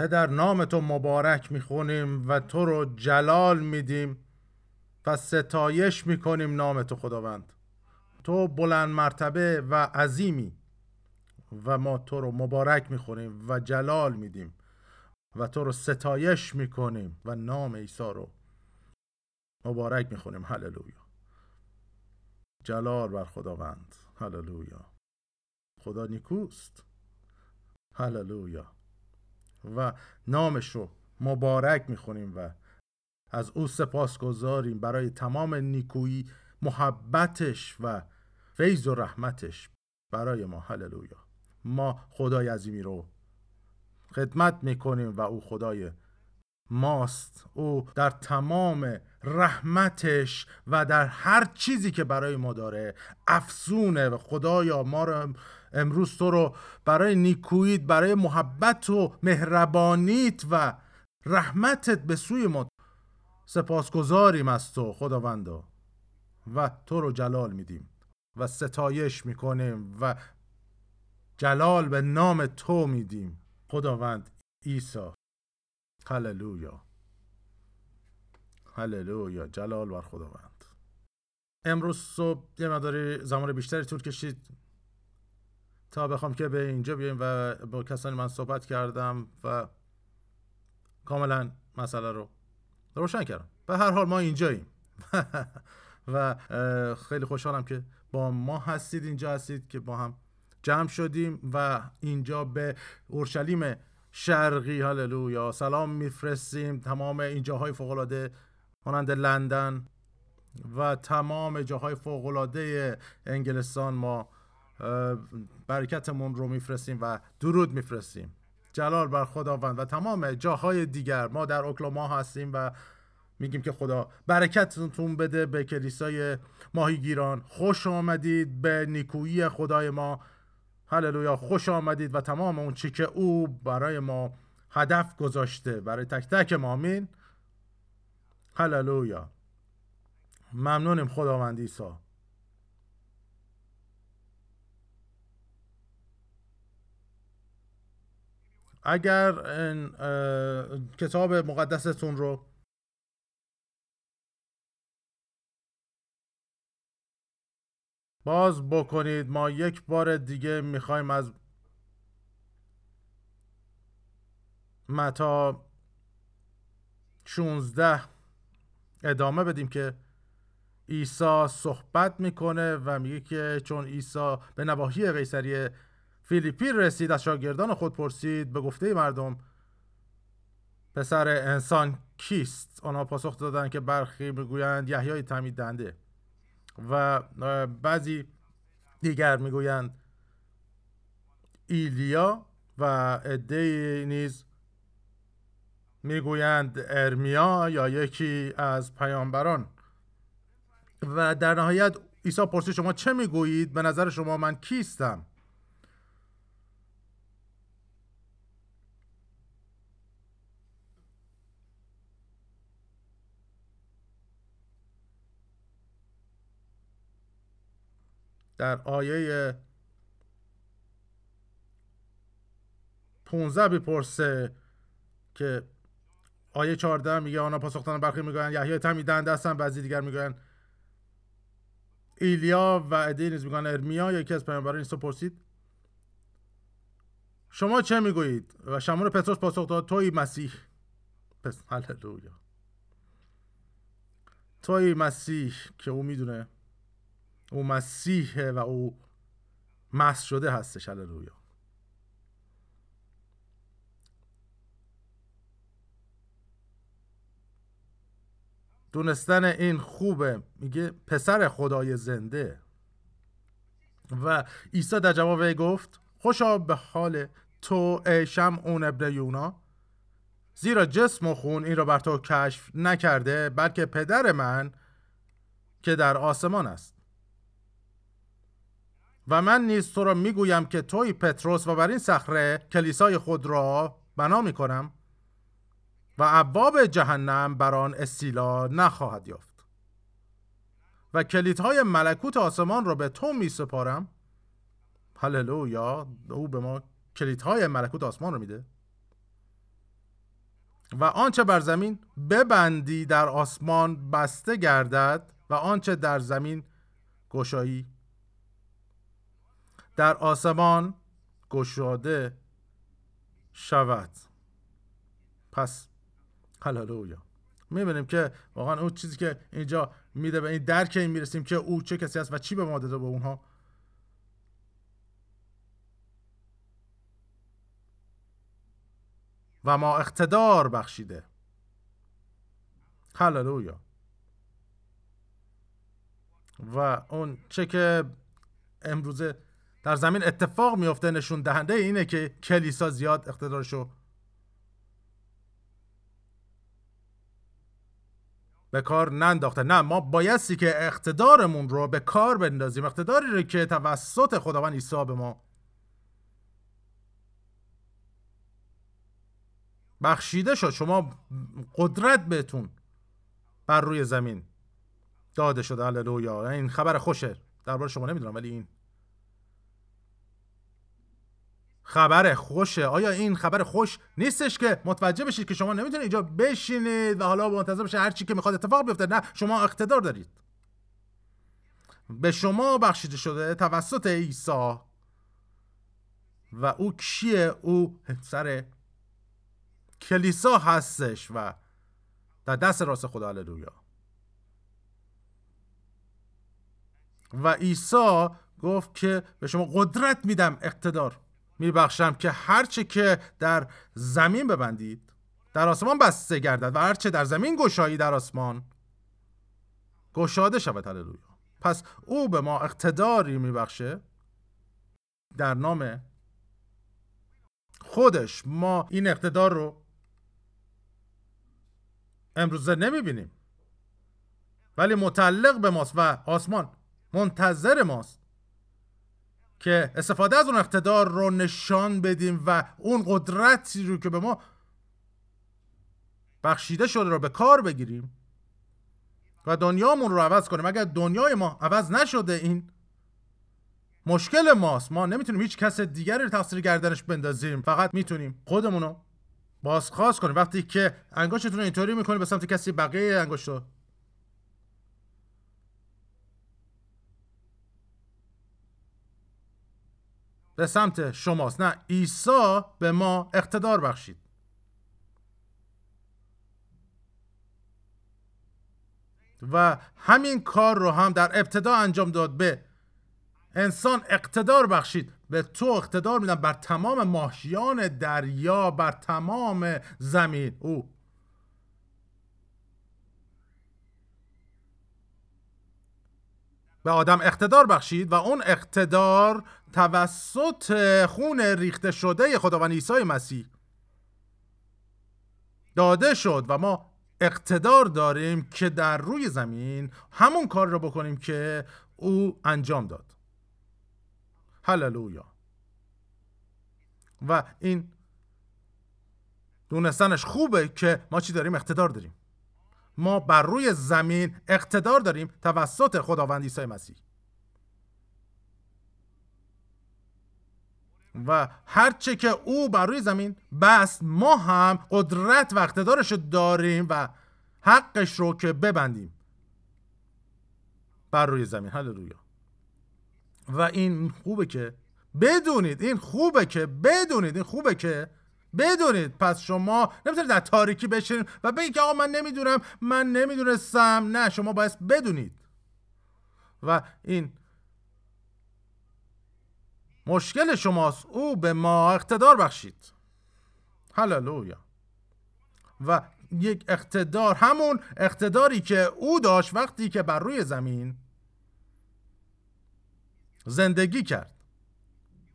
پدر نام تو مبارک می‌خونیم و تو رو جلال میدیم و ستایش می‌کنیم نام تو خداوند. تو بلند مرتبه و عظیمی و ما تو رو مبارک می‌خونیم و جلال میدیم و تو رو ستایش می‌کنیم و نام عیسی رو مبارک می‌خونیم. هللویا. جلال بر خداوند. هللویا. خدا نیکوست. هللویا. و نامش رو مبارک می‌خونیم و از او سپاس گذاریم برای تمام نیکویی محبتش و فیض و رحمتش برای ما. هللویا. ما خدای عظیمی رو خدمت می‌کنیم و او خدای ماست. او در تمام رحمتش و در هر چیزی که برای ما داره افسونه و خدایا ما رو امروز تو رو برای نیکوییت برای محبت و مهربانیت و رحمتت به سوی ما. سپاسگزاریم از تو خداوندا. و تو رو جلال میدیم و ستایش می‌کنیم و جلال به نام تو میدیم. خداوند عیسی. هللویا. هللویا. جلال بر خداوند. امروز صبح یه مداری زمان بیشتری طول کشید. تا بخوام که به اینجا بیایم و با کسانی من صحبت کردم و کاملا مسئله رو روشن کردم. به هر حال ما اینجاییم. و خیلی خوشحالم که با ما هستید اینجا هستید که با هم جمع شدیم و اینجا به اورشلیم شرقی هللویا سلام میفرستیم. تمام این جاهای فوقالعاده مانند لندن و تمام جاهای فوقالعاده انگلستان ما برکتمون رو میفرستیم و درود میفرستیم. جلال بر خداوند و تمام جاهای دیگر. ما در اوکلاما هستیم و میگیم که خدا برکتتون بده به کلیسای ماهیگیران. خوش آمدید به نیکویی خدای ما. هللویا. خوش آمدید و تمام اون چی که او برای ما هدف گذاشته. برای تک تک ما. آمین. هللویا. ممنونیم خداوند عیسی. اگر این کتاب مقدستون رو باز بکنید ما یک بار دیگه می‌خوایم از متا 16 ادامه بدیم که عیسی صحبت می‌کنه و میگه که چون عیسی به نواحی قیصری فیلیپی رسید از شاگردان خود پرسید به گفته مردم پسر انسان کیست؟ آنها پاسخ دادن که برخی می‌گویند یحیای تعمید دنده و بعضی دیگر می‌گویند ایلیا و عده نیز می‌گویند ارمیا یا یکی از پیامبران. و در نهایت عیسی پرسید شما چه می‌گویید؟ به نظر شما من کیستم؟ در آیه 15 بیپرسه که آیه 14 میگه آنها پاسختان برخی می‌گویند یحیی تمیدند هستن بعضی دیگر می‌گویند ایلیا و عده نیز میگن ارمیا یکی از پیامبران این پرسید شما چه می‌گویید؟ و شمون پتروس پاسخ داد توی مسیح. پس هللویا. توی مسیح که او می‌دونه او مسیحه و او مس شده هستش هللویا. دونستن این خوبه میگه پسر خدای زنده. و عیسی در جواب گفت خوشا به حال تو ای اون ابن یونا زیرا جسم و خون این را بر تو کشف نکرده بلکه پدر من که در آسمان است. و من نیز تو را می‌گویم که توی پتروس و بر این صخره کلیسای خود را بنا می‌کنم و ابواب جهنم بر آن استیلا نخواهد یافت و کلیدهای ملکوت آسمان را به تو می سپارم هللویا او به ما کلیدهای ملکوت آسمان رو میده. و آنچه بر زمین ببندی در آسمان بسته گردد و آنچه در زمین گشایی در آسمان گشاده شود. پس هللویا. می‌بینیم که واقعا اون چیزی که اینجا میده به این درک این می‌رسیم که او چه کسی است و چی به ما داده به اونها. و ما اقتدار بخشیده. هللویا. و اون چه که امروزه در زمین اتفاق میفته نشون دهنده اینه که کلیسا زیاد اقتدارشو به کار ننداخته. نه ما بایستی که اقتدارمون رو به کار بندازیم. اقتداری رو که توسط خداوند عیسی به ما بخشیده شد. شما قدرت بهتون بر روی زمین داده شده هللویا. این خبر خوشه. درباره شما نمی‌دونم ولی این. خبر خوشه آیا این خبر خوش نیستش که متوجه بشید که شما نمی‌تونید اینجا بشینید و حالا منتظر بشید هر چی که می‌خواد اتفاق بیفته؟ نه شما اقتدار دارید. به شما بخشیده شده توسط عیسی. و او کیه؟ او سر کلیسا هستش و در دست راست خدا هللویا. و عیسی گفت که به شما قدرت میدم اقتدار. میبخشم که هرچه که در زمین ببندید در آسمان بسته گردد و هرچه در زمین گشایی در آسمان گشاده شود. هللویا. پس او به ما اقتداری میبخشه. در نام خودش ما این اقتدار رو امروزه نمی‌بینیم. ولی متعلق به ماست و آسمان منتظر ماست. که استفاده از اون اقتدار رو نشان بدیم و اون قدرتی رو که به ما بخشیده شده رو به کار بگیریم و دنیامون رو عوض کنیم. اگر دنیای ما عوض نشده این مشکل ماست. ما نمی‌تونیم هیچ کس دیگری رو تقصیر گردنش بندازیم. فقط می‌تونیم خودمون رو بازخواست کنیم. وقتی که انگشتتون اینطوری می‌کنید به سمت کسی بقیه انگشت رو به سمت شماست. نه عیسی به ما اقتدار بخشید. و همین کار رو هم در ابتدا انجام داد به انسان اقتدار بخشید. به تو اقتدار میدم بر تمام ماهیان دریا بر تمام زمین. او. به آدم اقتدار بخشید و اون اقتدار توسط خون ریخته شده خداوند عیسی مسیح. داده شد و ما اقتدار داریم که در روی زمین همون کار رو بکنیم که او انجام داد. هللویا. و این دونستنش خوبه که ما چی داریم؟ اقتدار داریم. ما بر روی زمین اقتدار داریم توسط خداوند عیسی مسیح. و هرچه که او بر روی زمین بست ما هم قدرت و اقتدارش داریم و حقش رو که ببندیم بر روی زمین. هللویا. و این خوبه که بدونید این خوبه که بدونید این خوبه که بدونید. پس شما نمی‌تونید در تاریکی بشین و بگید که آقا من نمی‌دونم من نمی‌دونستم. نه شما باید بدونید. و این مشکل شماست. او به ما اقتدار بخشید. هللویا. و یک اقتدار همون اقتداری که او داشت وقتی که بر روی زمین زندگی کرد.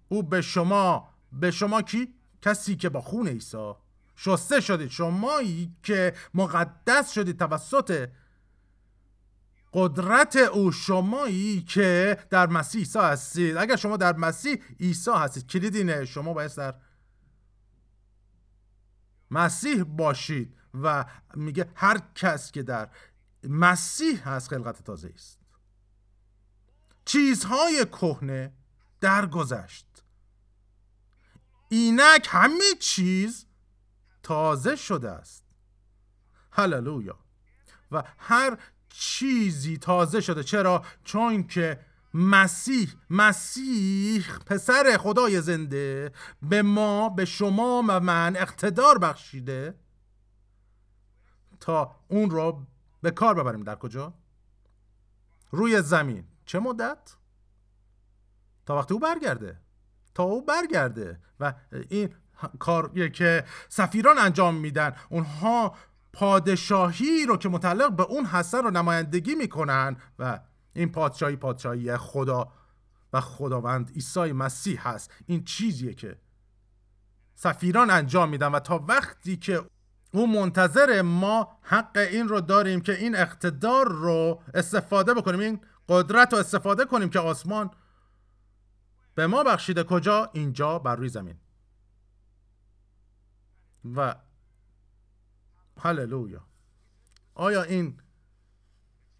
او به شما به شما کی؟ کسی که با خون عیسی شسته شدید. شمایی که مقدس شدید توسط قدرت او شمایی که در مسیح عیسی هستید. اگر شما در مسیح عیسی هستید کلید اینه شما باید در مسیح باشید و میگه هر کس که در مسیح هست خلقت تازه است. چیزهای کهنه درگذشت. اینک همه چیز تازه شده است. هللویا. و هر چیزی تازه شده. چرا؟ چون که مسیح مسیح پسر خدای زنده به ما به شما و من اقتدار بخشیده تا اون رو به کار ببریم. در کجا؟ روی زمین. چه مدت؟ تا وقتی او برگرده. تا او برگرده. و این کاریه که سفیران انجام میدن اونها پادشاهی رو که متعلق به اون حسن رو نمایندگی می‌کنن و این پادشاهی پادشاهی خدا و خداوند عیسی مسیح هست. این چیزیه که سفیران انجام میدن و تا وقتی که او منتظر ما حق این رو داریم که این اقتدار رو استفاده بکنیم این قدرت رو استفاده کنیم که آسمان به ما بخشیده. کجا؟ اینجا بر روی زمین. و هللویا. آیا این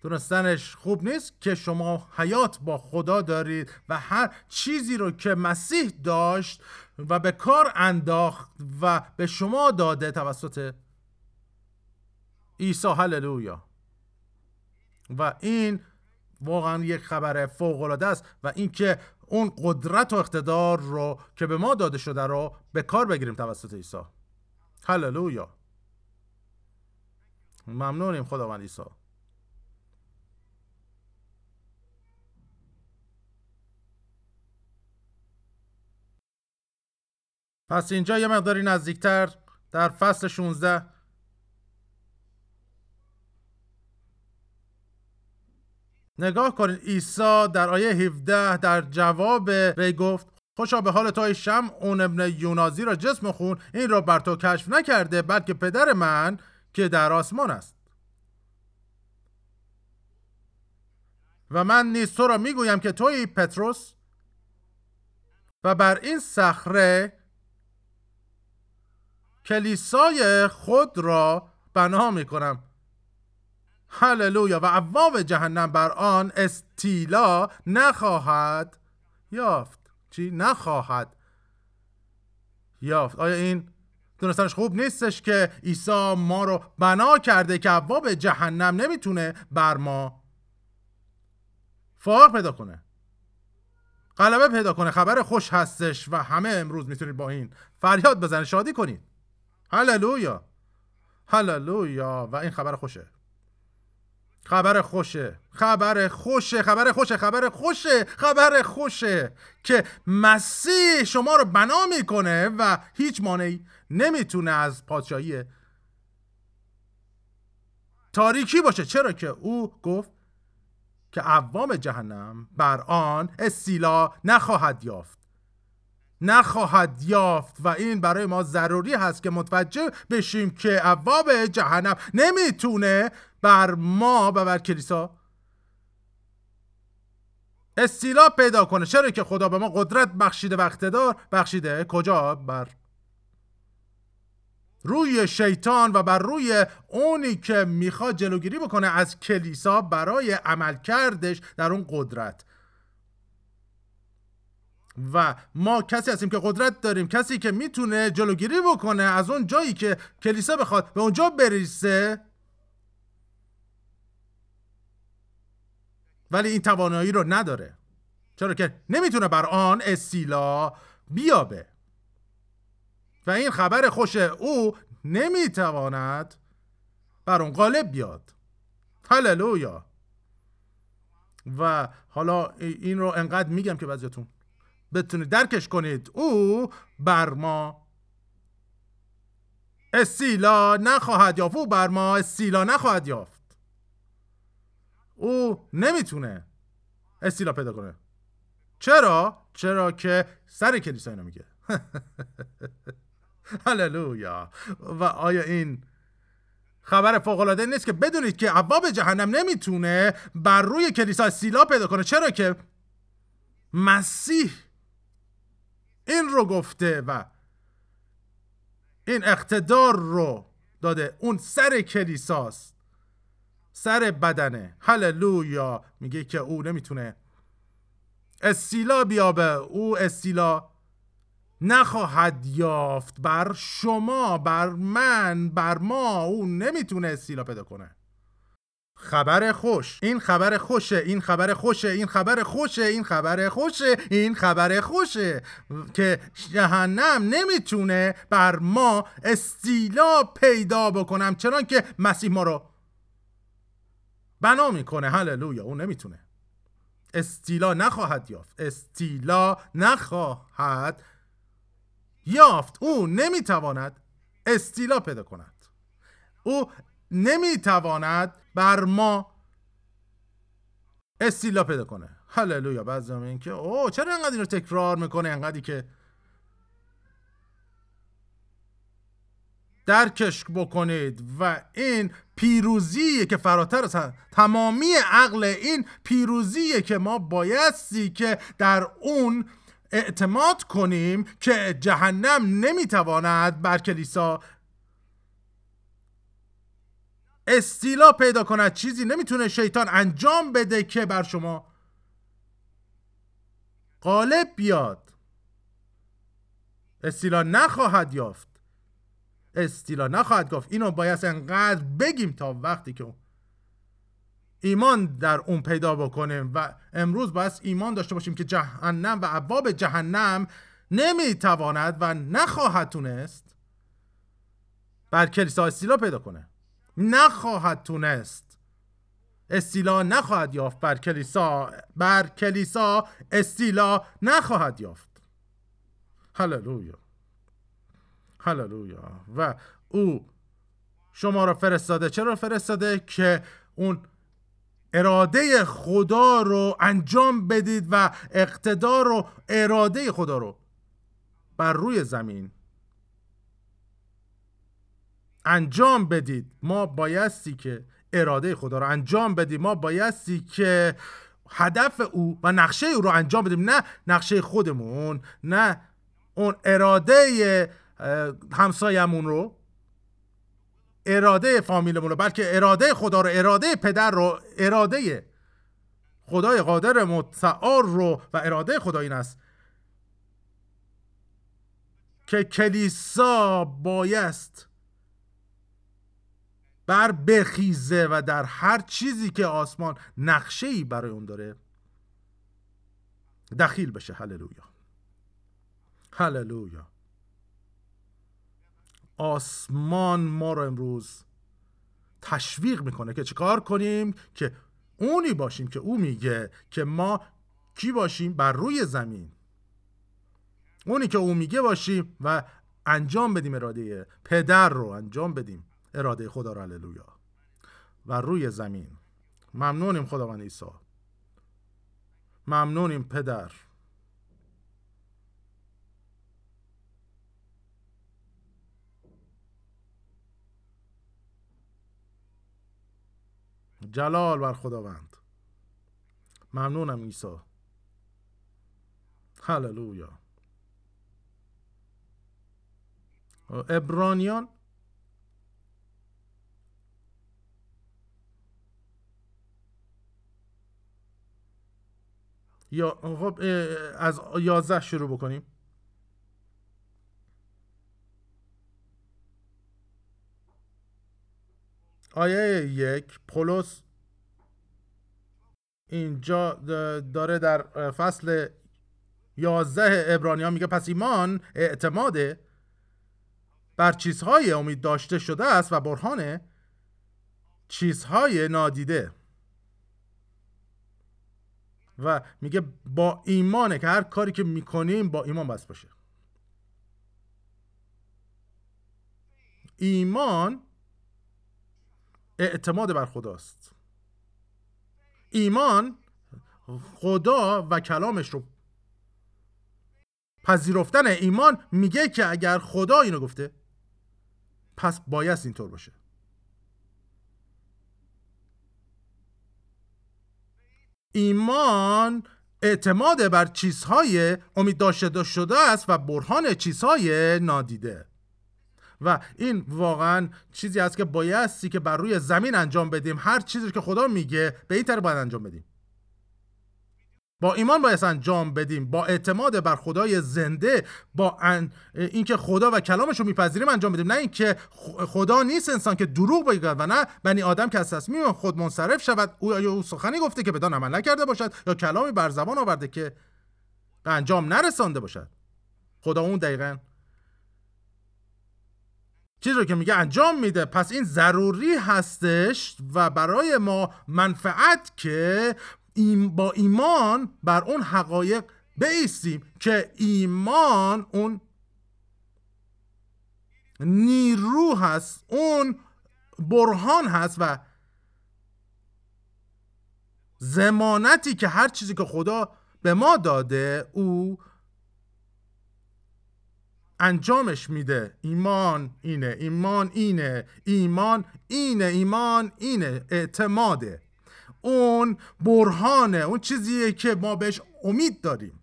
دونستنش خوب نیست که شما حیات با خدا دارید و هر چیزی رو که مسیح داشت و به کار انداخت و به شما داده توسط عیسی؟ هللویا. و این واقعا یک خبر فوق العاده است و اینکه اون قدرت و اقتدار رو که به ما داده شده رو به کار بگیریم توسط عیسی. هللویا. ممنونیم خداوند عیسی. پس اینجا یه مقداری نزدیکتر در فصل 16 نگاه کنید عیسی در آیه 17 در جواب ری گفت خوشا به حال توی شم اون ابن یونازی را جسم خون این را بر تو کشف نکرده بلکه پدر من که در آسمان است. و من نیز تو را می‌گویم که توی پتروس و بر این صخره کلیسای خود را بنا می کنم هللویا. و ابواب جهنم بر آن استیلا نخواهد یافت. چی؟ نخواهد یافت. آیا این دونستنش خوب نیستش که عیسی ما رو بنا کرده که ابواب جهنم نمی‌تونه بر ما فاق پیدا کنه. غلبه پیدا کنه. خبر خوش هستش و همه امروز می‌تونید با این فریاد بزنید. شادی کنید. هللویا. هللویا. و این خبر خوشه. خبر خوشه. خبر خوشه خبر خوشه خبر خوشه خبر خوشه که مسیح شما رو بنا می‌کنه و هیچ مانعی نمی‌تونه از پادشاهی تاریکی باشه. چرا که او گفت که عوام جهنم بر آن استیلا نخواهد یافت. نخواهد یافت و این برای ما ضروری هست که متوجه بشیم که عواب جهنم نمی‌تونه بر ما و بر کلیسا استیلا پیدا کنه. چرا که خدا به ما قدرت بخشیده و اقتدار بخشیده؟ کجا؟ بر روی شیطان و بر روی اونی که می‌خواد جلوگیری بکنه از کلیسا برای عمل کردش در اون قدرت. و ما کسی هستیم که قدرت داریم کسی که می‌تونه جلوگیری بکنه از اون جایی که کلیسا بخواد به اونجا بریسه ولی این توانایی رو نداره. چرا که نمی‌تونه بر آن استیلا بیابه. و این خبر خوش او نمی‌تواند بر اون غالب بیاد. هللویا. و حالا این رو انقدر میگم که بعضیتون بتونید درکش کنید. او بر ما استیلا نخواهد یافت. او بر ما استیلا نخواهد یافت. او نمی‌تونه استیلا پیدا کنه. چرا؟ چرا که سر کلیسا اینو میگه. هللویا. و آیا این خبر فوق العاده نیست که بدونید که ابواب جهنم نمی‌تونه بر روی کلیسا سیلا پیدا کنه؟ چرا که مسیح این رو گفته و این اقتدار رو داده. اون سر کلیساست. سر بدنه. هللویا. میگه که او نمی‌تونه استیلا بیابه. او استیلا نخواهد یافت. بر شما بر من بر ما. او نمی‌تونه استیلا پیدا کنه. خبر خوش. این خبر خوشه این خبر خوشه این خبر خوشه این خبر خوشه این خبر خوشه. که جهنم نمی‌تونه بر ما استیلا پیدا بکنم چنان که مسیح ما رو بنا می‌کنه. هللویا اون نمی‌تونه. استیلا نخواهد یافت. استیلا نخواهد یافت. او نمی‌تواند استیلا پیدا کند. او نمی‌تواند بر ما استیلا پیدا کنه. هللویا. بعضی این که او چرا انقدر این رو تکرار می‌کنه؟ انقدری که درکش بکنید. و این پیروزی که فراتر از تمامی عقل این پیروزی که ما بایستی که در اون اعتماد کنیم که جهنم نمی‌تواند بر کلیسا استیلا پیدا کند چیزی نمی‌تونه شیطان انجام بده که بر شما غالب بیاد. استیلا نخواهد یافت. استیلا نخواهد گفت. اینو باید انقدر بگیم تا وقتی که ایمان در اون پیدا بکنیم و امروز باید ایمان داشته باشیم که جهنم و عباب جهنم نمی‌تواند و نخواهد تونست بر کلیسا استیلا پیدا کنه. نخواهد تونست. استیلا نخواهد یافت بر کلیسا بر کلیسا استیلا نخواهد یافت. هللویا. هللویا. و او شما را فرستاده چرا فرستاده؟ که اون اراده خدا رو انجام بدید و اقتدار و اراده خدا رو بر روی زمین انجام بدید. ما بایستی که اراده خدا رو انجام بدیم. ما بایستی که هدف او و نقشه او رو انجام بدیم. نه نقشه خودمون نه اون اراده همسایمون رو اراده فامیلمون رو بلکه اراده خدا رو اراده پدر رو اراده خدای قادر متعال رو و اراده خدا این است که کلیسا بایست بر بخیزه و در هر چیزی که آسمان نقشه ای برای اون داره. دخیل بشه. هللویا. هللویا. آسمان ما رو امروز تشویق می‌کنه که چیکار کنیم؟ که اونی باشیم که او میگه که ما کی باشیم؟ بر روی زمین. اونی که او میگه باشیم و انجام بدیم اراده پدر رو انجام بدیم. اراده خدا رو هللویا. و روی زمین. ممنونیم خداوند عیسی. ممنونیم پدر. جلال بر خداوند. ممنونم عیسی. هللویا. ابرانیان؟ یا خب از یازده شروع بکنیم. آیه یک پولس اینجا داره در فصل یازده ابرانیان میگه پس ایمان اعتماده بر چیزهای امید داشته شده است و برهان چیزهای نادیده. و میگه با ایمانه که هر کاری که می‌کنیم با ایمان بس باشه. ایمان اعتماد بر خداست. ایمان خدا و کلامش رو پذیرفتن. ایمان میگه که اگر خدا اینو گفته پس بایست اینطور باشه. ایمان اعتماد بر چیزهای امید داشته شده است و برهان چیزهای نادیده. و این واقعا چیزی است که بایستی که بر روی زمین انجام بدیم هر چیزی که خدا میگه به این باید انجام بدیم. با ایمان باید انجام بدیم. با اعتماد بر خدای زنده با اینکه خدا و کلامش رو میپذیریم انجام بدیم. نه اینکه خدا نیست انسان که دروغ بگه و نه بنی آدم که از تصمیم خود منصرف شود. او یا او سخنی گفته که بدان عمل نکرده باشد یا کلامی بر زبان آورده که به انجام نرسانده باشد. خدا اون دقیقا چیز رو که میگه انجام میده. پس این ضروری هستش و برای ما منفعت که با ایمان بر اون حقایق بیستیم که ایمان اون نیرو هست اون برهان هست و زمانتی که هر چیزی که خدا به ما داده او انجامش میده. ایمان اینه ایمان اینه ایمان اینه ایمان اینه اعتماده. اون برهانه اون چیزیه که ما بهش امید داریم.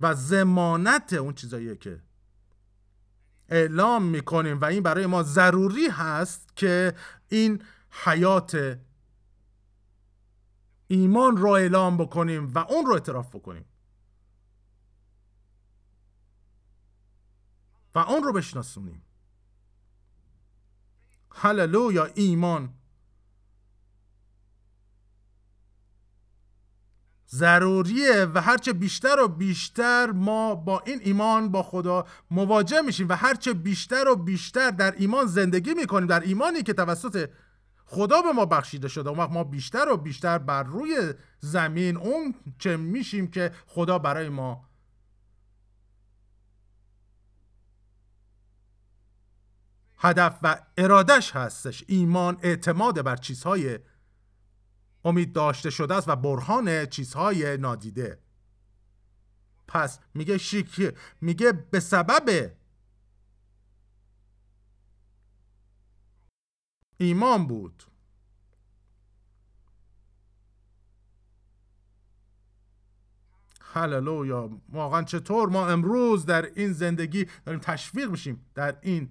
و زمانت اون چیزاییه که اعلام می‌کنیم. و این برای ما ضروری هست که این حیات ایمان رو اعلام بکنیم و اون رو اعتراف بکنیم. و اون رو بشناسونیم. هللویا ایمان. ضروریه و هرچه بیشتر و بیشتر ما با این ایمان با خدا مواجه میشیم و هرچه بیشتر و بیشتر در ایمان زندگی می‌کنیم در ایمانی که توسط خدا به ما بخشیده شده. اون وقت ما بیشتر و بیشتر بر روی زمین اون چه میشیم که خدا برای ما هدف و ارادش هستش. ایمان اعتماد بر چیزهای امید داشته شده است و برهان چیزهای نادیده. پس میگه شیک میگه به سبب ایمان بود. هللویا واقعا چطور ما امروز در این زندگی داریم تشویق میشیم در این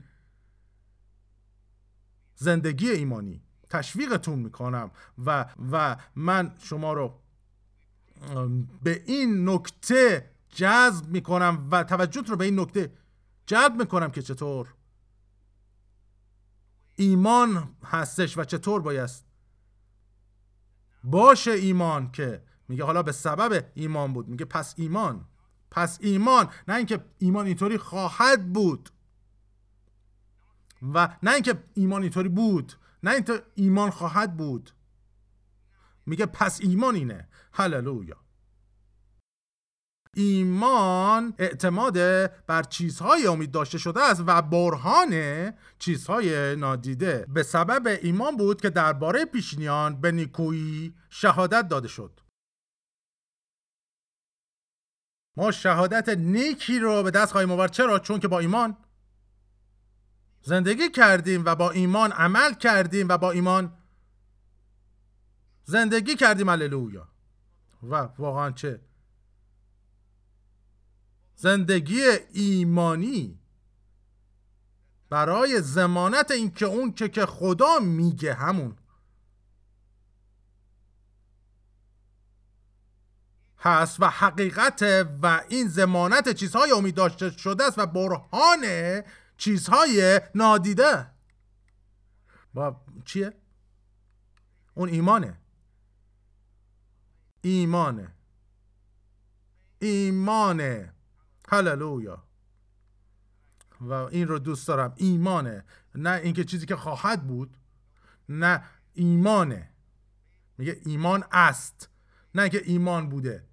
زندگی ایمانی؟ تشویقتون می‌کنم و و من شما رو به این نکته جذب می‌کنم و توجهت رو به این نکته جلب می‌کنم که چطور ایمان هستش و چطور بایست باشه ایمان که میگه حالا به سبب ایمان بود. میگه پس ایمان پس ایمان. نه اینکه ایمان اینطوری خواهد بود و نه اینکه ایمان اینطوری بود. نه اینطور ایمان خواهد بود. میگه پس ایمان اینه. هللویا. ایمان اعتماد بر چیزهای امید داشته شده است و برهان چیزهای نادیده. به سبب ایمان بود که درباره پیشینیان به نیکویی شهادت داده شد. ما شهادت نیکی رو به دست خواهیم آورد. چرا؟ چون که با ایمان زندگی کردیم و با ایمان عمل کردیم و با ایمان زندگی کردیم. هللویا. و واقعا چه؟ زندگی ایمانی برای زمانت اینکه اون که که خدا میگه همون. هست و حقیقت و این زمانت چیزهای امید داشته شده است و برهان چیزهای نادیده. با چیه؟ اون ایمانه. ایمانه. ایمانه. هللویا. و این رو دوست دارم. ایمانه. نه اینکه چیزی که خواهد بود. نه ایمانه. میگه ایمان است. نه اینکه ایمان بوده.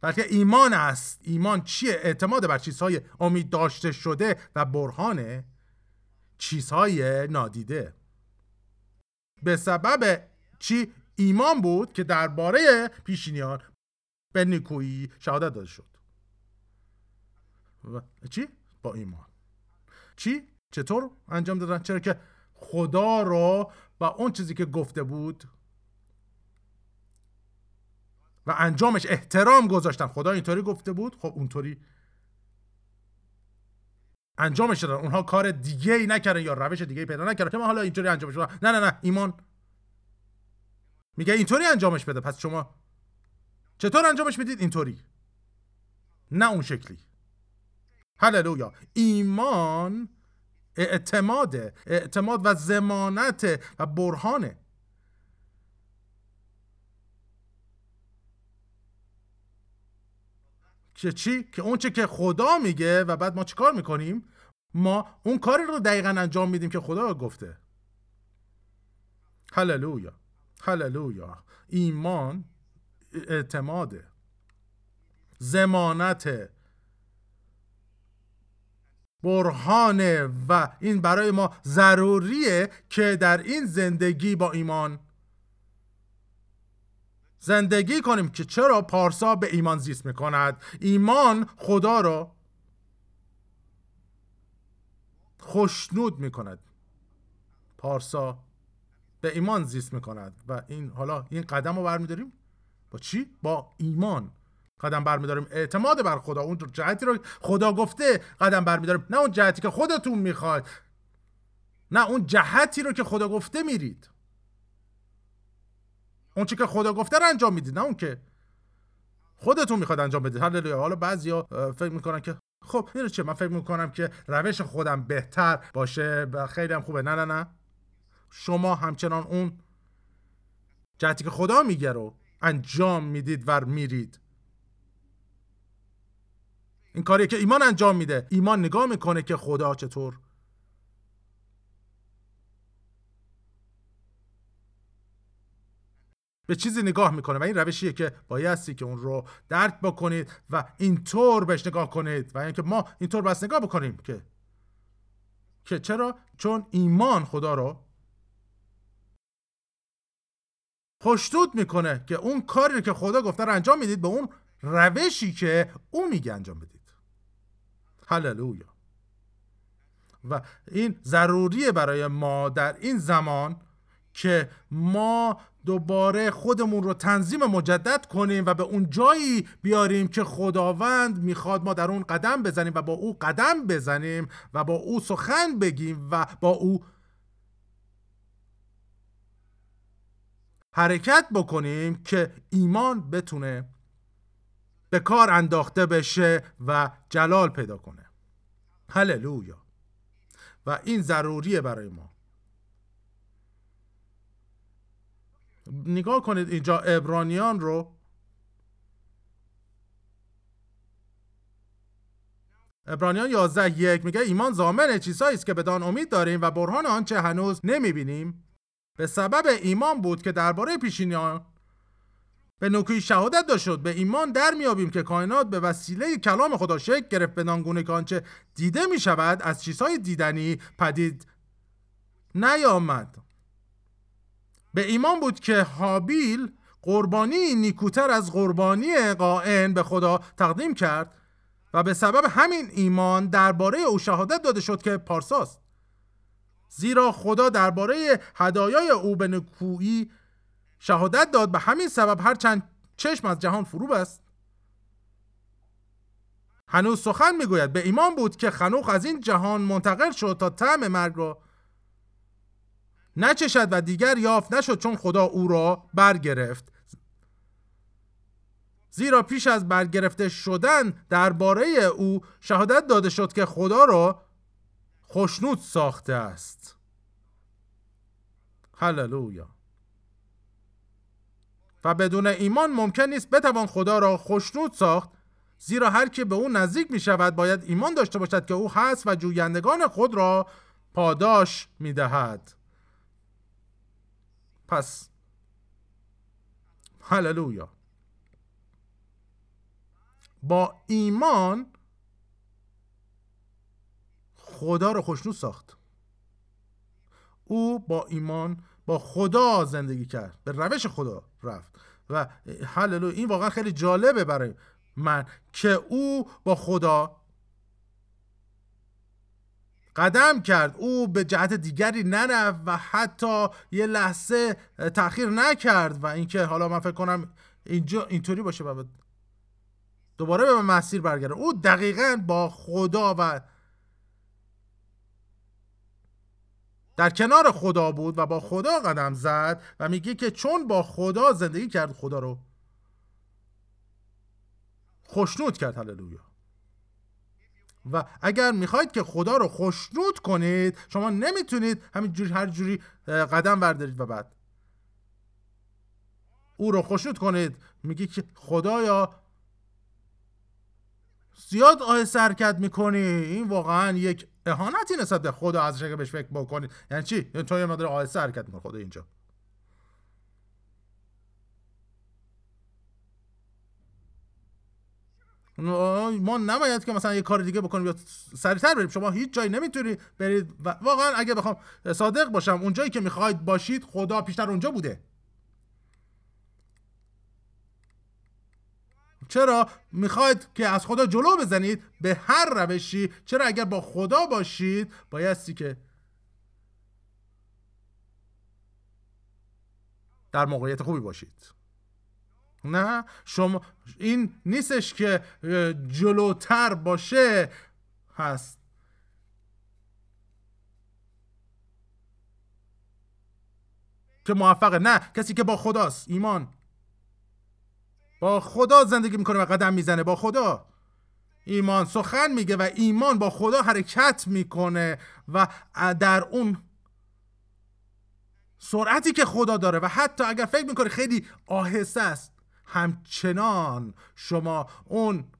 بلکه ایمان است. ایمان چیه؟ اعتماد بر چیزهای امید داشته شده و برهان چیزهای نادیده. به سبب چی ایمان بود که درباره پیشینیان به نیکویی شهادت داده شد. و چی؟ با ایمان. چی؟ چطور انجام دادن؟ چرا که خدا رو با اون چیزی که گفته بود و انجامش احترام گذاشتن خدا اینطوری گفته بود؟ خب اونطوری. انجامش دادن. اونها کار دیگه ای نکردن یا روش دیگه ای پیدا نکردن که ما حالا اینطوری انجامش دادن. نه نه نه. ایمان. میگه اینطوری انجامش بده. پس شما چطور انجامش می‌دید؟ اینطوری. نه اون شکلی. هللویا. ایمان اعتماد اعتماد و زمانت و برهانه. که چی؟ که اون که خدا میگه و بعد ما چیکار می‌کنیم؟ ما اون کاری رو دقیقا انجام میدیم که خدا گفته. هللویا. هللویا. ایمان اعتماده زمانت. برهانه و این برای ما ضروریه که در این زندگی با ایمان زندگی کنیم که چرا پارسا به ایمان زیست می‌کند؟ ایمان خدا رو خوشنود می‌کند. پارسا به ایمان زیست می‌کند. و این حالا این قدم رو برمیداریم؟ با چی؟ با ایمان. قدم برمیداریم. اعتماد بر خدا. اون جهتی رو خدا گفته قدم برمیداریم. نه اون جهتی که خودتون می‌خواد نه اون جهتی رو که خدا گفته میرید. اون چی که خدا گفته رو انجام می‌دید نه اون که خودتون می‌خواد انجام بدید. هللویا. حالا بعضیا فکر می‌کنن که خب این چه من فکر می‌کنم که روش خودم بهتر باشه و خیلی هم خوبه. نه نه نه. شما همچنان اون جهتی که خدا میگه رو انجام می‌دید و میرید. این کاری که ایمان انجام میده. ایمان نگاه می‌کنه که خدا چطور به چیزی نگاه می‌کنه و این روشیه که بایستی که اون رو درک بکنید و اینطور بهش نگاه کنید و اینکه ما اینطور بس نگاه بکنیم که که چرا؟ چون ایمان خدا رو خوشنود می‌کنه که اون کاری که خدا گفته رو انجام می‌دید به اون روشی که او میگه انجام بدید. هللویا. و این ضروریه برای ما در این زمان که ما دوباره خودمون رو تنظیم مجدد کنیم و به اون جایی بیاریم که خداوند می‌خواد ما در اون قدم بزنیم و با او قدم بزنیم و با او سخن بگیم و با او حرکت بکنیم که ایمان بتونه به کار انداخته بشه و جلال پیدا کنه. هللویا. و این ضروریه برای ما. نگاه کنید اینجا ابرانیان رو. ابرانیان 11 یک میگه ایمان زامن چیزهایی است که بدان امید داریم و برهان آنچه هنوز نمی‌بینیم. به سبب ایمان بود که درباره پیشینیان به نکوی شهادت داشت به ایمان در میابیم که کائنات به وسیله کلام خدا شکل گرفت. به نانگونه که آنچه دیده می شود از چیزهای دیدنی پدید نیامد. به ایمان بود که حابیل قربانی نیکوتر از قربانی قائن به خدا تقدیم کرد و به سبب همین ایمان درباره او شهادت داده شد که پارساست. زیرا خدا درباره هدایای او به نکویی شهادت داد به همین سبب هر چند چشم از جهان فروب است هنوز سخن می‌گوید به ایمان بود که خنوخ از این جهان منتقل شد تا طعم مرگ را نچشد و دیگر یافت نشد چون خدا او را برگرفت. زیرا پیش از برگرفته شدن درباره او شهادت داده شد که خدا را خوشنود ساخته است. هللویا. و بدون ایمان ممکن نیست بتوان خدا را خوشنود ساخت زیرا هر که به او نزدیک می شود باید ایمان داشته باشد که او هست و جویندگان خود را پاداش می دهد پس. هللویا. با ایمان خدا رو خوشنود ساخت. او با ایمان با خدا زندگی کرد. به روش خدا رفت. و هللو این واقعا خیلی جالبه برای من که او با خدا قدم کرد. او به جهت دیگری نرفت و حتی یه لحظه تاخیر نکرد و اینکه حالا من فکر کنم اینجا اینطوری باشه و دوباره به مسیر برگرده او دقیقا با خدا و در کنار خدا بود و با خدا قدم زد و میگه که چون با خدا زندگی کرد خدا رو خوشنود کرد. هللویا. و اگر می‌خواید که خدا رو خوشنود کنید شما نمی‌تونید همینجوری هر جوری قدم بردارید و بعد. او رو خوشنود کنید. میگه که خدایا زیاد آهسته حرکت می‌کنی. این واقعا یک اهانتی نسبت به خدا اگه بهش فکر بکنید یعنی چی؟ یعنی تو یه مدار آهسته حرکت می‌کنه خدا اینجا. ما نباید که مثلا یه کار دیگه بکنیم یا سریعتر بریم. شما هیچ جایی نمی‌تونی برید و واقعا اگه بخوام صادق باشم اونجایی که می‌خواید باشید خدا پیشتر اونجا بوده. چرا؟ می‌خواید که از خدا جلو بزنید به هر روشی. چرا اگر با خدا باشید بایستی که در موقعیت خوبی باشید. نه؟ شما این نیستش که جلوتر باشه. هست. که موفقه. نه کسی که با خداست. ایمان. با خدا زندگی می‌کنه و قدم می‌زنه. با خدا. ایمان سخن میگه و ایمان با خدا حرکت می‌کنه و در اون سرعتی که خدا داره. و حتی اگر فکر می‌کنه خیلی آهسته است همچنان شما اون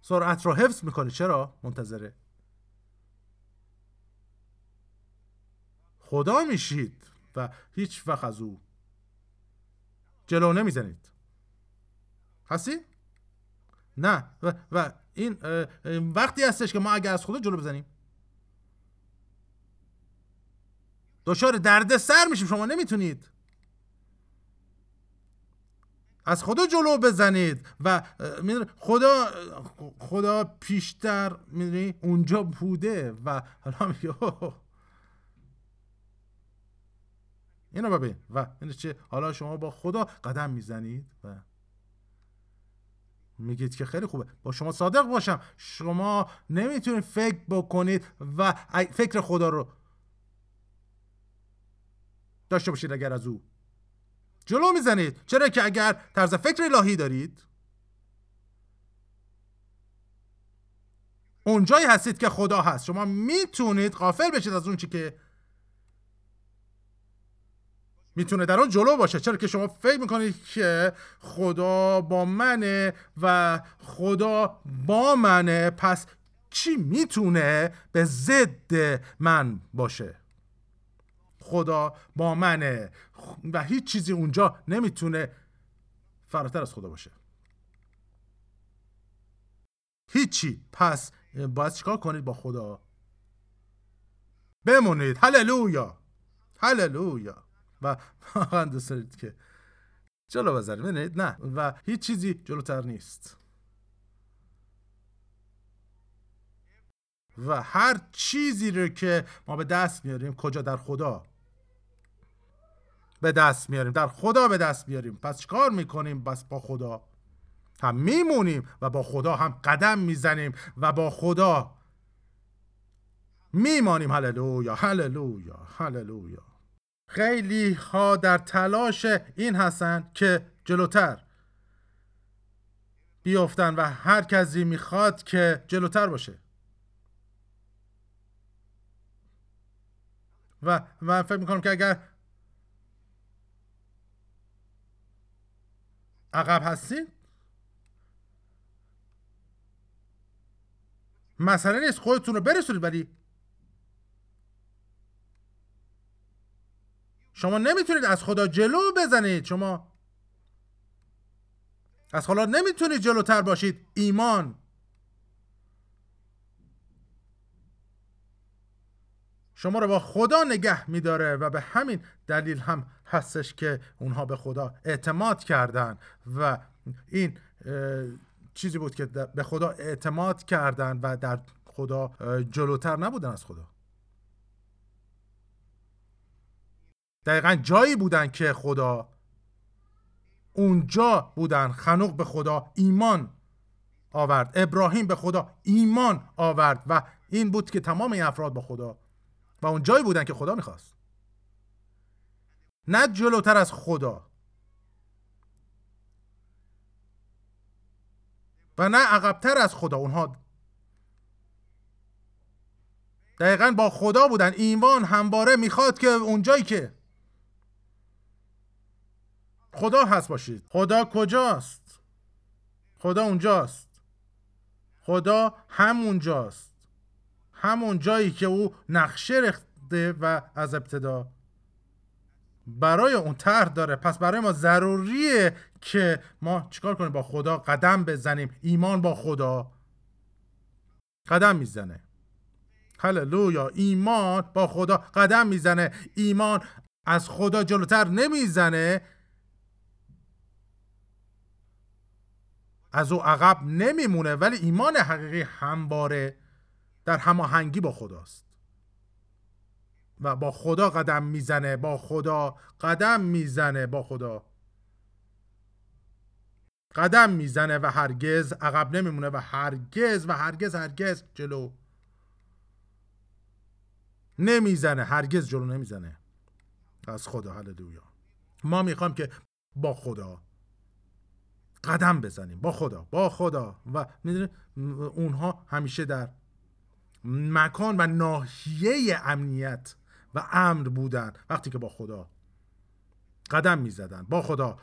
سرعت رو حفظ می‌کنه چرا؟ منتظره. خدا میشید و هیچ وقت از او جلو نمی‌زنید. هستی؟ نه. و, و این وقتی هستش که ما اگر از خدا جلو بزنیم. دچار درد سر میشیم شما نمی‌تونید. از خدا جلو بزنید و خدا خدا پیشتر می‌دونی اونجا بوده و حالا میگه اینو ببین. و چه حالا شما با خدا قدم می‌زنید و میگید که خیلی خوبه. با شما صادق باشم. شما نمی‌تونید فکر بکنید و فکر خدا رو داشته باشید اگر از او. جلو می‌زنید. چرا که اگر طرز فکر الهی دارید. اونجایی هستید که خدا هست. شما می‌تونید غافل بشید از اون چی که می‌تونه در اون جلو باشه. چرا که شما فکر می‌کنید که خدا با منه و خدا با منه. پس چی می‌تونه به ضد من باشه؟ خدا با منه. و هیچ چیزی اونجا نمی‌تونه فراتر از خدا باشه. هیچی. پس باید چیکار کنید با خدا؟ بمونید. هللویا. هللویا. و واقعا دوست دارید که جلو بذارید. نه. و هیچ چیزی جلوتر نیست. و هر چیزی رو که ما به دست میاریم کجا؟ در خدا. به دست میاریم. در خدا به دست میاریم پس چیکار می‌کنیم؟ بس با خدا. هم میمونیم و با خدا هم قدم می‌زنیم و با خدا میمانیم. هللویا هللویا هللویا. خیلی ها در تلاش این هستن که جلوتر بیافتن و هر کسی می‌خواد که جلوتر باشه. و من فکر می‌کنم که اگر عقب هستین مسئله نیست خودتون رو برسونید ولی. شما نمی‌تونید از خدا جلو بزنید. شما از خدا نمی‌تونید جلوتر باشید. ایمان. شما رو با خدا نگه میداره و به همین دلیل هم هستش که اونها به خدا اعتماد کردن و این چیزی بود که به خدا اعتماد کردن و در خدا جلوتر نبودن از خدا. دقیقا جایی بودن که خدا اونجا بودن خنوق به خدا ایمان آورد. ابراهیم به خدا ایمان آورد و این بود که تمام این افراد با خدا و اون جایی بودن که خدا می‌خواست. نه جلوتر از خدا. و نه عقبتر از خدا. اونها دقیقا با خدا بودن. ایمان همواره می‌خواد که اونجایی که خدا هست باشید. خدا کجاست؟ خدا اونجاست. خدا همونجاست. همون جایی که او نقشه رخته و از ابتدا برای اون طرح داره. پس برای ما ضروریه که ما چیکار کنیم؟ با خدا قدم بزنیم. ایمان با خدا قدم می‌زنه. هللویا. ایمان با خدا قدم می‌زنه. ایمان از خدا جلوتر نمی‌زنه. از او عقب نمیمونه. ولی ایمان حقیقی همواره در هماهنگی با خداست. و با خدا قدم می‌زنه با خدا قدم می‌زنه با خدا. قدم می‌زنه و هرگز عقب نمیمونه و هرگز و هرگز هرگز جلو نمی‌زنه هرگز جلو نمی‌زنه. از خدا هللویا. ما می‌خوام که با خدا قدم بزنیم با خدا با خدا. و می‌دونید اونها همیشه در مکان و ناحیه امنیت و امر بودن وقتی که با خدا قدم می‌زدن. با خدا.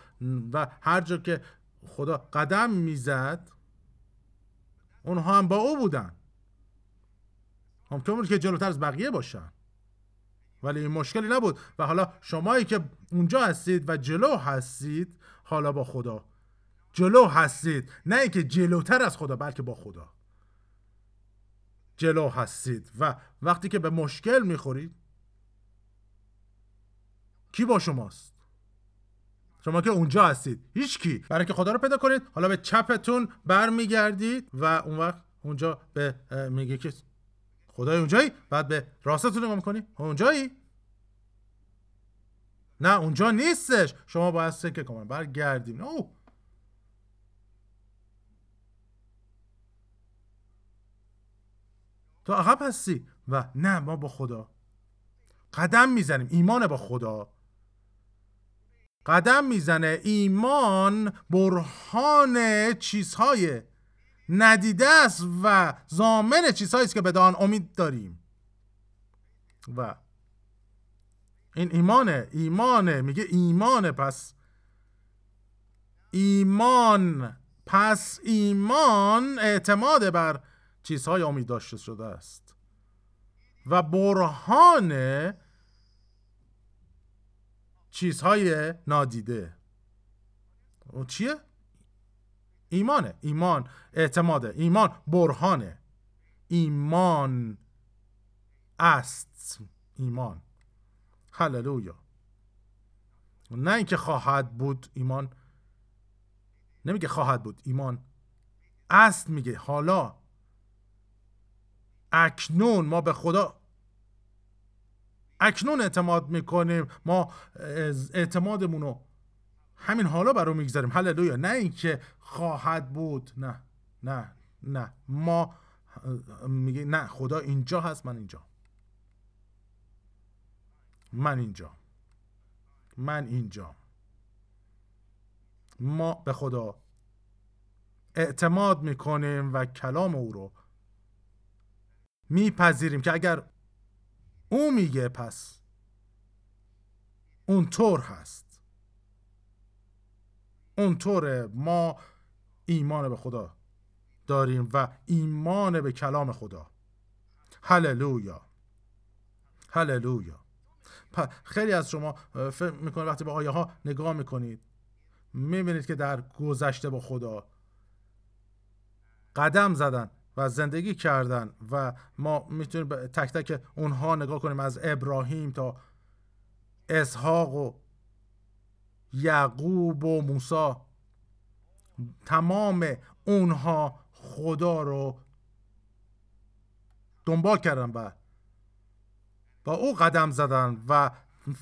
و هر جا که خدا قدم می‌زد اونها هم با او بودن. بود که جلوتر از بقیه باشن. ولی این مشکلی نبود. و حالا شمایی که اونجا هستید و جلو هستید حالا با خدا. جلو هستید. نه اینکه جلوتر از خدا بلکه با خدا. جلو هستید. و وقتی که به مشکل می‌خورید کی با شماست؟ شما که اونجا هستید. هیچ کی برای که خدا رو پیدا کنید حالا به چپتون برمیگردید و اون وقت اونجا به میگه که خدای اونجایی؟ بعد به راستتون نگاه می‌کنی. اونجایی؟ نه اونجا نیستش. شما باید سکه کنم برگردیم. او تو عقب هستی؟ و نه ما با خدا. قدم می‌زنیم. ایمان با خدا. قدم می‌زنه. ایمان برهان چیزهای ندیده است و زامن چیزهایی است که به آن امید داریم. و این ایمانه. ایمانه. میگه ایمانه. پس ایمان. پس ایمان اعتماد بر چیزهای امید داشته شده است. و برهان چیزهای نادیده. اون چیه؟ ایمانه. ایمان. اعتماده. ایمان برهانه. ایمان است. ایمان. هللویا. نه اینکه خواهد بود ایمان. نمیگه خواهد بود. ایمان است میگه. حالا اکنون ما به خدا اکنون اعتماد می‌کنیم. ما اعتمادمون رو همین حالا برای می‌گذاریم. هللویا. نه اینکه خواهد بود. نه. نه. نه. ما میگه نه. خدا اینجا هست من اینجا. من اینجا. من اینجا. ما به خدا اعتماد می‌کنیم و کلام او رو میپذیریم که اگر او میگه پس اونطور هست. اونطوره ما ایمان به خدا داریم و ایمان به کلام خدا. هللویا. هللویا. خیلی از شما فکر می‌کنید وقتی به آیه ها نگاه می‌کنید می‌بینید که در گذشته با خدا قدم زدن. و زندگی کردن و ما می‌تونیم تک تک اونها نگاه کنیم از ابراهیم تا اسحاق و یعقوب و موسی. تمام اونها خدا رو دنبال کردن و با او قدم زدن و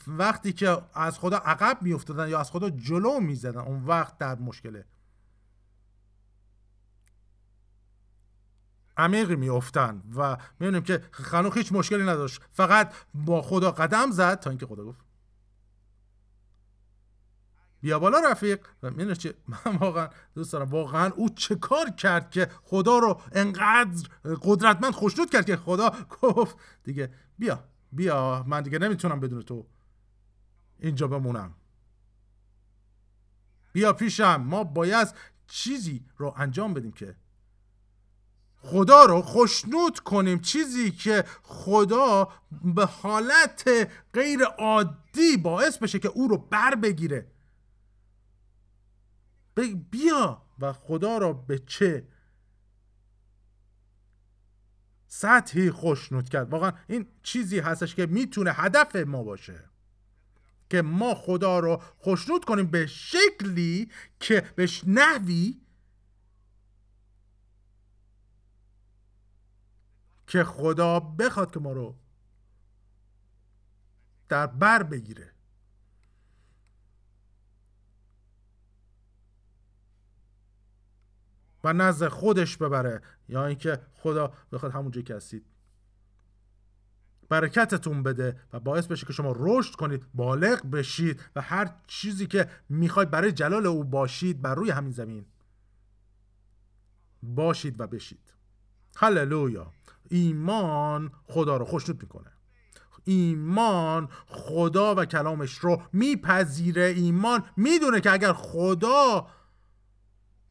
وقتی که از خدا عقب میافتادن یا از خدا جلو می‌زدن اون وقت در مشکله. عمیقی میافتن و می‌بینیم که خنوخ هیچ مشکلی نداشت. فقط با خدا قدم زد تا اینکه خدا گفت بیا بالا رفیق. و می‌دونی چه من واقعا دوست دارم. واقعا او چه کار کرد که خدا رو انقدر قدرتمند خوشنود کرد که خدا گفت دیگه بیا بیا من دیگه نمی‌تونم بدون تو اینجا بمونم. بیا پیشم. ما باید چیزی رو انجام بدیم که خدا رو خوشنود کنیم. چیزی که خدا به حالت غیر عادی باعث بشه که او رو بر بگیره. بیا و خدا را به چه سطحی خوشنود کرد؟ واقعا این چیزی هستش که می‌تونه هدف ما باشه. که ما خدا رو خوشنود کنیم به شکلی که به نحوی که خدا بخواد که ما رو در بر بگیره. و نزد خودش ببره. یا اینکه خدا بخواد همونجا که هستید برکتتون بده و باعث بشه که شما رشد کنید بالغ بشید و هر چیزی که می‌خواید برای جلال او باشید بر روی همین زمین باشید و بشید. هللویا. ایمان خدا رو خوشنود می‌کنه. ایمان خدا و کلامش رو میپذیره. ایمان می‌دونه که اگر خدا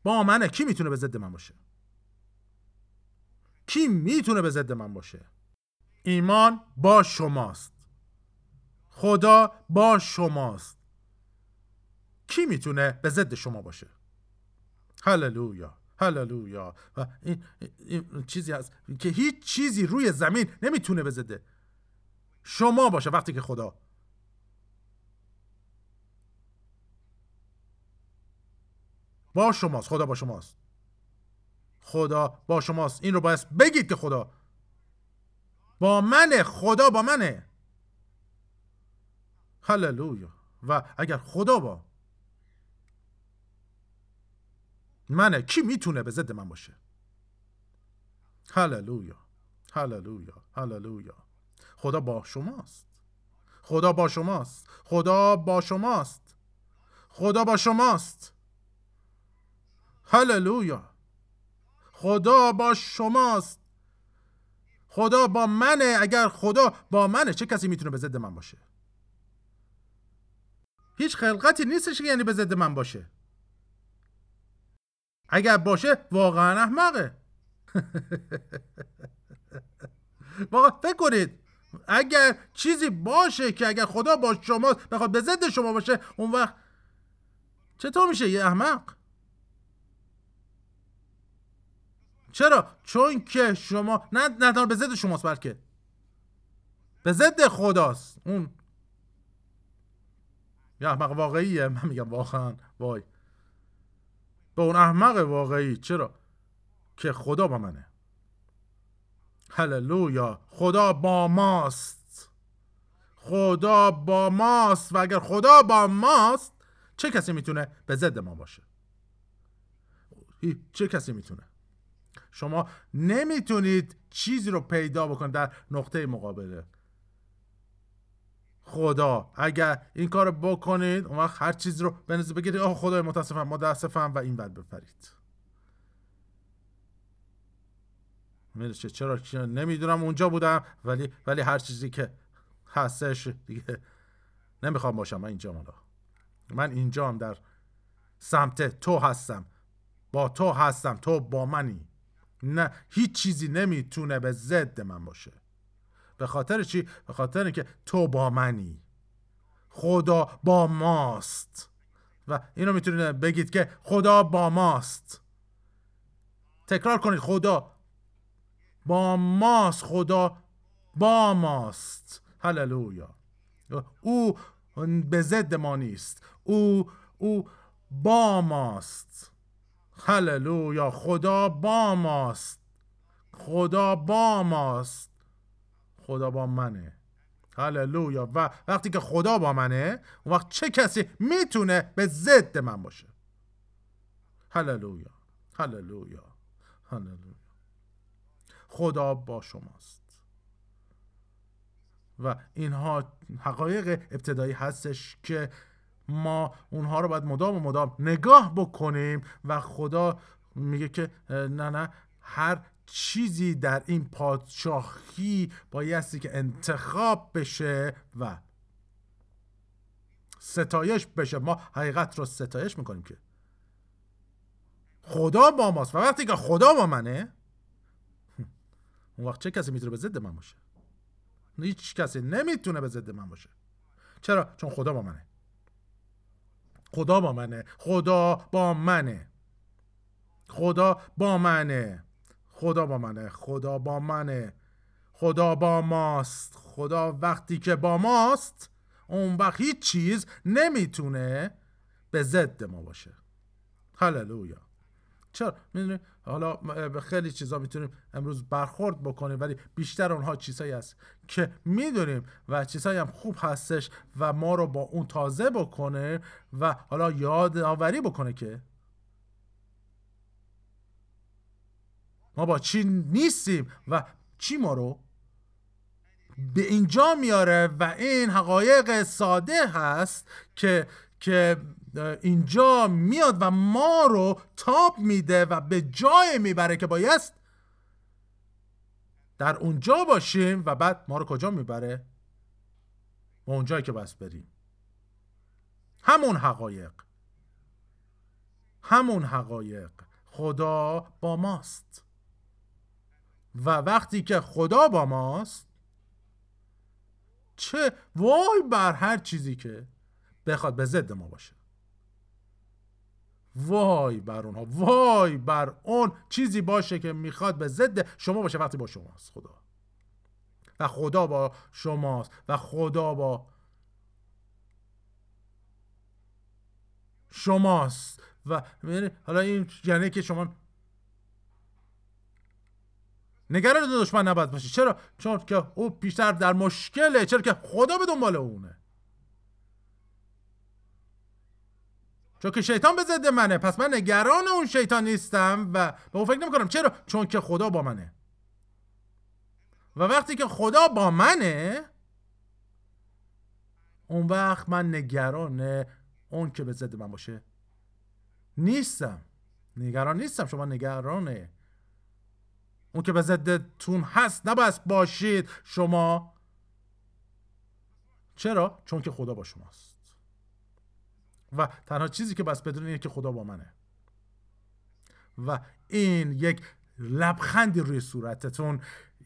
با منه کی می‌تونه به ضد من باشه؟ کی می‌تونه به ضد من باشه؟ ایمان با شماست. خدا با شماست. کی می‌تونه به ضد شما باشه؟ هللویا. هللویا. و این, این چیزی هست که هیچ چیزی روی زمین نمی‌تونه ضد شما باشه وقتی که خدا. با شماست خدا با شماست. خدا با شماست. این رو باید بگید که خدا با منه خدا با منه. هللویا. و اگر خدا با منه. کی می‌تونه به ضد من باشه؟ هللویا. هللویا. هللویا. خدا با شماست. خدا با شماست. خدا با شماست. خدا با شماست. هللویا. خدا با شماست. خدا با منه. اگر خدا با منه چه کسی می‌تونه به ضد من باشه؟ هیچ خلقتی نیستش که یعنی به ضد من باشه. اگر باشه واقعا احمقه. واقعا فکر کنید اگر چیزی باشه که اگر خدا با شما بخواد به ضد شما باشه اون وقت چطور میشه یه احمق؟ چرا؟ چون که شما نه نه به ضد شماست بلکه. به ضد خداست. اون یه احمق واقعیه من میگم واقعا وای. به اون احمق واقعی. چرا؟ که خدا با منه. هللویا. خدا با ماست. خدا با ماست. و اگر خدا با ماست چه کسی می‌تونه به ضد ما باشه؟ چه کسی می‌تونه؟ شما نمی‌تونید چیزی رو پیدا بکنید در نقطه مقابله. خدا اگر این کار بکنید اون وقت هر چیزی رو بنزید بگیرید آه خدای متاسفم متاسفم و این بد بپرید. می‌رسه چرا نمی‌دونم اونجا بودم ولی ولی هر چیزی که هستش دیگه نمی‌خوام باشم من اینجا مالا من اینجا هم در سمت تو هستم. با تو هستم. تو با منی. نه هیچ چیزی نمی‌تونه به ضد من باشه. به خاطر چی؟ به خاطر اینکه تو با منی. خدا با ماست. و اینو می‌تونید بگید که خدا با ماست. تکرار کنید. خدا با ماست. خدا با ماست. هللویا. او به ضد ما نیست. او او با ماست. هللویا. خدا با ماست. خدا با ماست. خدا با منه. هللویا. و وقتی که خدا با منه اون وقت چه کسی می‌تونه به ضد من باشه؟ هللویا. هللویا. هللویا. خدا با شماست. و اینها حقایق ابتدایی هستش که ما اونها رو باید مدام و مدام نگاه بکنیم و خدا میگه که نه نه هر چیزی در این پادشاهی بایستی که انتخاب بشه و ستایش بشه. ما حقیقت رو ستایش می‌کنیم که. خدا با ماست. و وقتی که خدا با منه اون وقت چه کسی می‌تونه به ضد من باشه؟ هیچ کسی نمی‌تونه به ضد من باشه. چرا؟ چون خدا با منه. خدا با منه. خدا با منه. خدا با منه. خدا با منه خدا با منه. خدا با ماست. خدا وقتی که با ماست اون وقت هیچ چیز نمی‌تونه به ضد ما باشه. هللویا. چرا؟ می‌دونی؟ حالا به خیلی چیزا می‌تونیم امروز برخورد بکنیم ولی بیشتر اونها چیزهایی هست که می‌دونیم و چیزهایی هم خوب هستش و ما رو با اون تازه بکنه و حالا یاد آوری بکنه که ما با چی نیستیم و چی ما رو به اینجا میاره و این حقایق ساده هست که که اینجا میاد و ما رو تاب میده و به جای می‌بره که بایست در اونجا باشیم و بعد ما رو کجا می‌بره؟ به اونجایی که بس بریم. همون حقایق. همون حقایق. خدا با ماست. و وقتی که خدا با ماست چه وای بر هر چیزی که بخواد به ضد ما باشه. وای بر اونها وای بر اون چیزی باشه که می‌خواد به ضد شما باشه وقتی با شماست خدا. و خدا با شماست و خدا با شماست. و حالا این یعنی که شما نگران دشمن نباید باشی. چرا؟ چون که او بیشتر در مشکله. چرا که خدا به دنبال اونه. چون که شیطان به ضد منه. پس من نگران اون شیطان نیستم و به اون فکر نمی کنم چرا؟ چون که خدا با منه. و وقتی که خدا با منه اون وقت من نگران اون که به ضد من باشه نیستم. نگران نیستم. شما نگرانه اون که به ضدتون هست نباید باشید. شما چرا؟ چون که خدا با شماست. و تنها چیزی که بس بدون اینه که خدا با منه. و این یک لبخندی روی صورتتون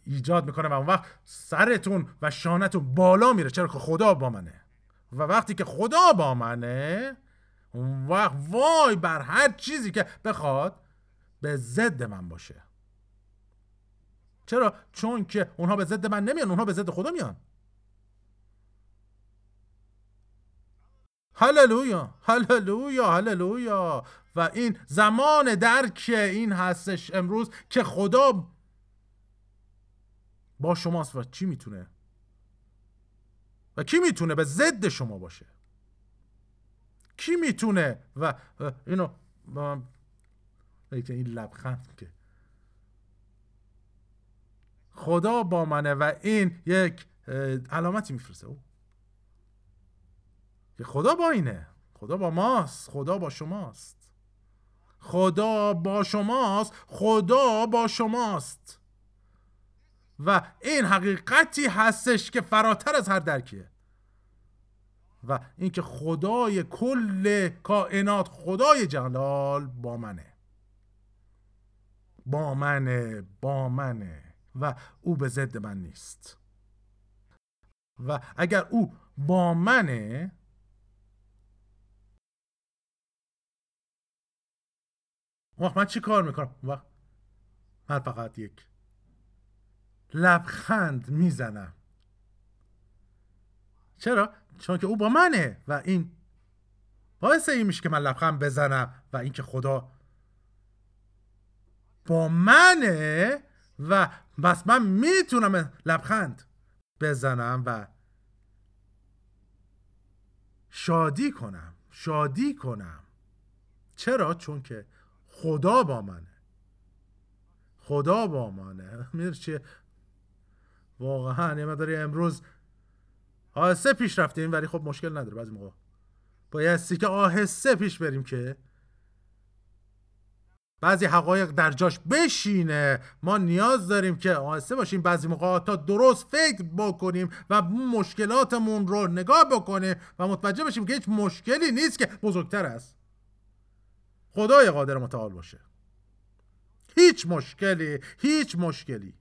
ایجاد می‌کنه و اون وقت سرتون و شانتون بالا میره. چرا که خدا با منه. و وقتی که خدا با منه اون وقت وای بر هر چیزی که بخواد به ضد من باشه. چرا چون که اونها به ضد من نمیان اونها به ضد خدا میان هللویا هللویا هللویا و این زمان درک این هستش امروز که خدا با شماست و چی می‌تونه و کی می‌تونه به ضد شما باشه کی می‌تونه و اینو این لبخند که خدا با منه و این یک علامتی میفرسته. او که خدا با اینه. خدا با ماست. خدا با شماست. خدا با شماست. خدا با شماست. و این حقیقتی هستش که فراتر از هر درکیه. و اینکه خدای کل کائنات خدای جلال با منه. با منه. با منه. و او به ضد من نیست. و اگر او با منه وقت من چی کار می‌کنم؟ وقت من فقط یک لبخند می‌زنم. چرا؟ چون که او با منه و این باعث این میشه که من لبخند بزنم و اینکه خدا با منه و بس من می‌تونم لبخند بزنم و شادی کنم شادی کنم. چرا؟ چون که خدا با منه. خدا با منه. می‌دونی چیه واقعا یه مداری امروز آهسته پیش رفتیم ولی خب مشکل نداره بعضی موقع. بایستی که آهسته پیش بریم که بعضی حقایق در جاش بشینه. ما نیاز داریم که آهسته باشیم بعضی موقع تا درست فکر بکنیم و مشکلاتمون رو نگاه بکنیم و متوجه بشیم که هیچ مشکلی نیست که بزرگتر است. خدای قادر متعال باشه. هیچ مشکلی هیچ مشکلی.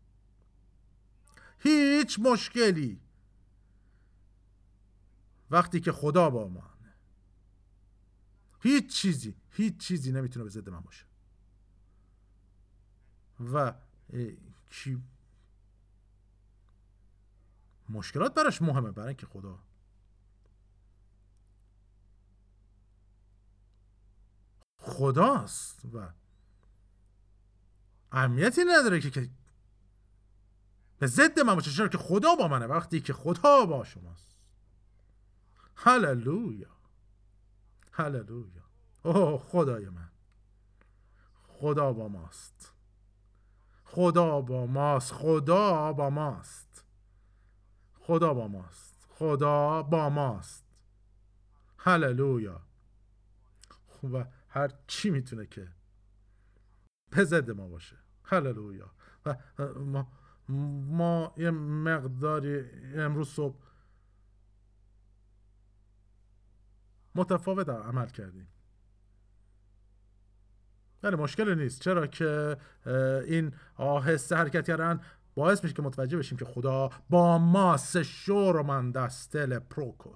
هیچ مشکلی. وقتی که خدا با ما هیچ چیزی هیچ چیزی نمی‌تونه به ضد من باشه. و کی مشکلات براش مهمه برای اینکه خدا. خداست و اهمیتی نداره که به ضد من باشه چرا که خدا با منه وقتی که خدا با شماست. هللویا. هللویا. اوه خدای من. خدا با ماست. خدا با ماست خدا با ماست. خدا با ماست خدا با ماست. هللویا. و هر چی می‌تونه که به ضد ما باشه. هللویا. و ما, ما یه مقداری امروز صبح متفاوت عمل کردیم. ولی مشکل نیست. چرا که این آهسته حرکت کردن باعث میشه که متوجه بشیم که خدا با ما سشور من دستل پروکو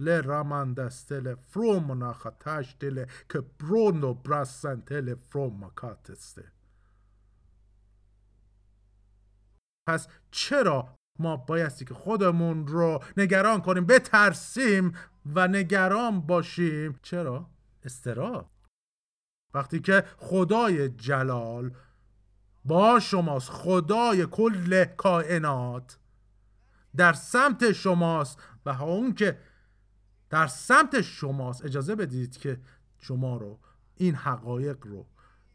le ramandestele fromona خطشتله که برونو برسنتله فروم کاتسته. پس چرا ما بایستی که خودمون رو نگران کنیم بترسیم و نگران باشیم؟ چرا؟ استراب. وقتی که خدای جلال با شماست خدای کل کائنات در سمت شماست و اون که در سمت شماست. اجازه بدید که شما رو این حقایق رو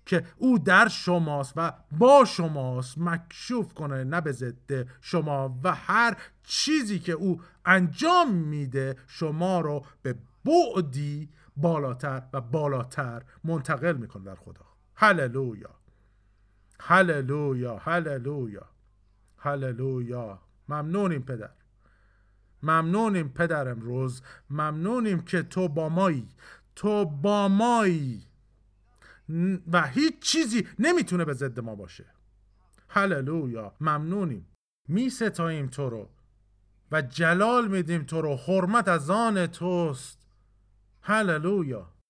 که او در شماست و با شماست مکشوف کنه نه به ضد شما و هر چیزی که او انجام میده شما رو به بعدی بالاتر و بالاتر منتقل می‌کنه در خدا. هللویا. هللویا هللویا. هللویا. ممنونیم پدر. ممنونیم پدر امروز. ممنونیم که تو با مایی. تو با مایی. و هیچ چیزی نمی‌تونه به ضد ما باشه. هللویا. ممنونیم. می ستاییم تو رو. و جلال میدیم تو رو. حرمت از آن توست. هللویا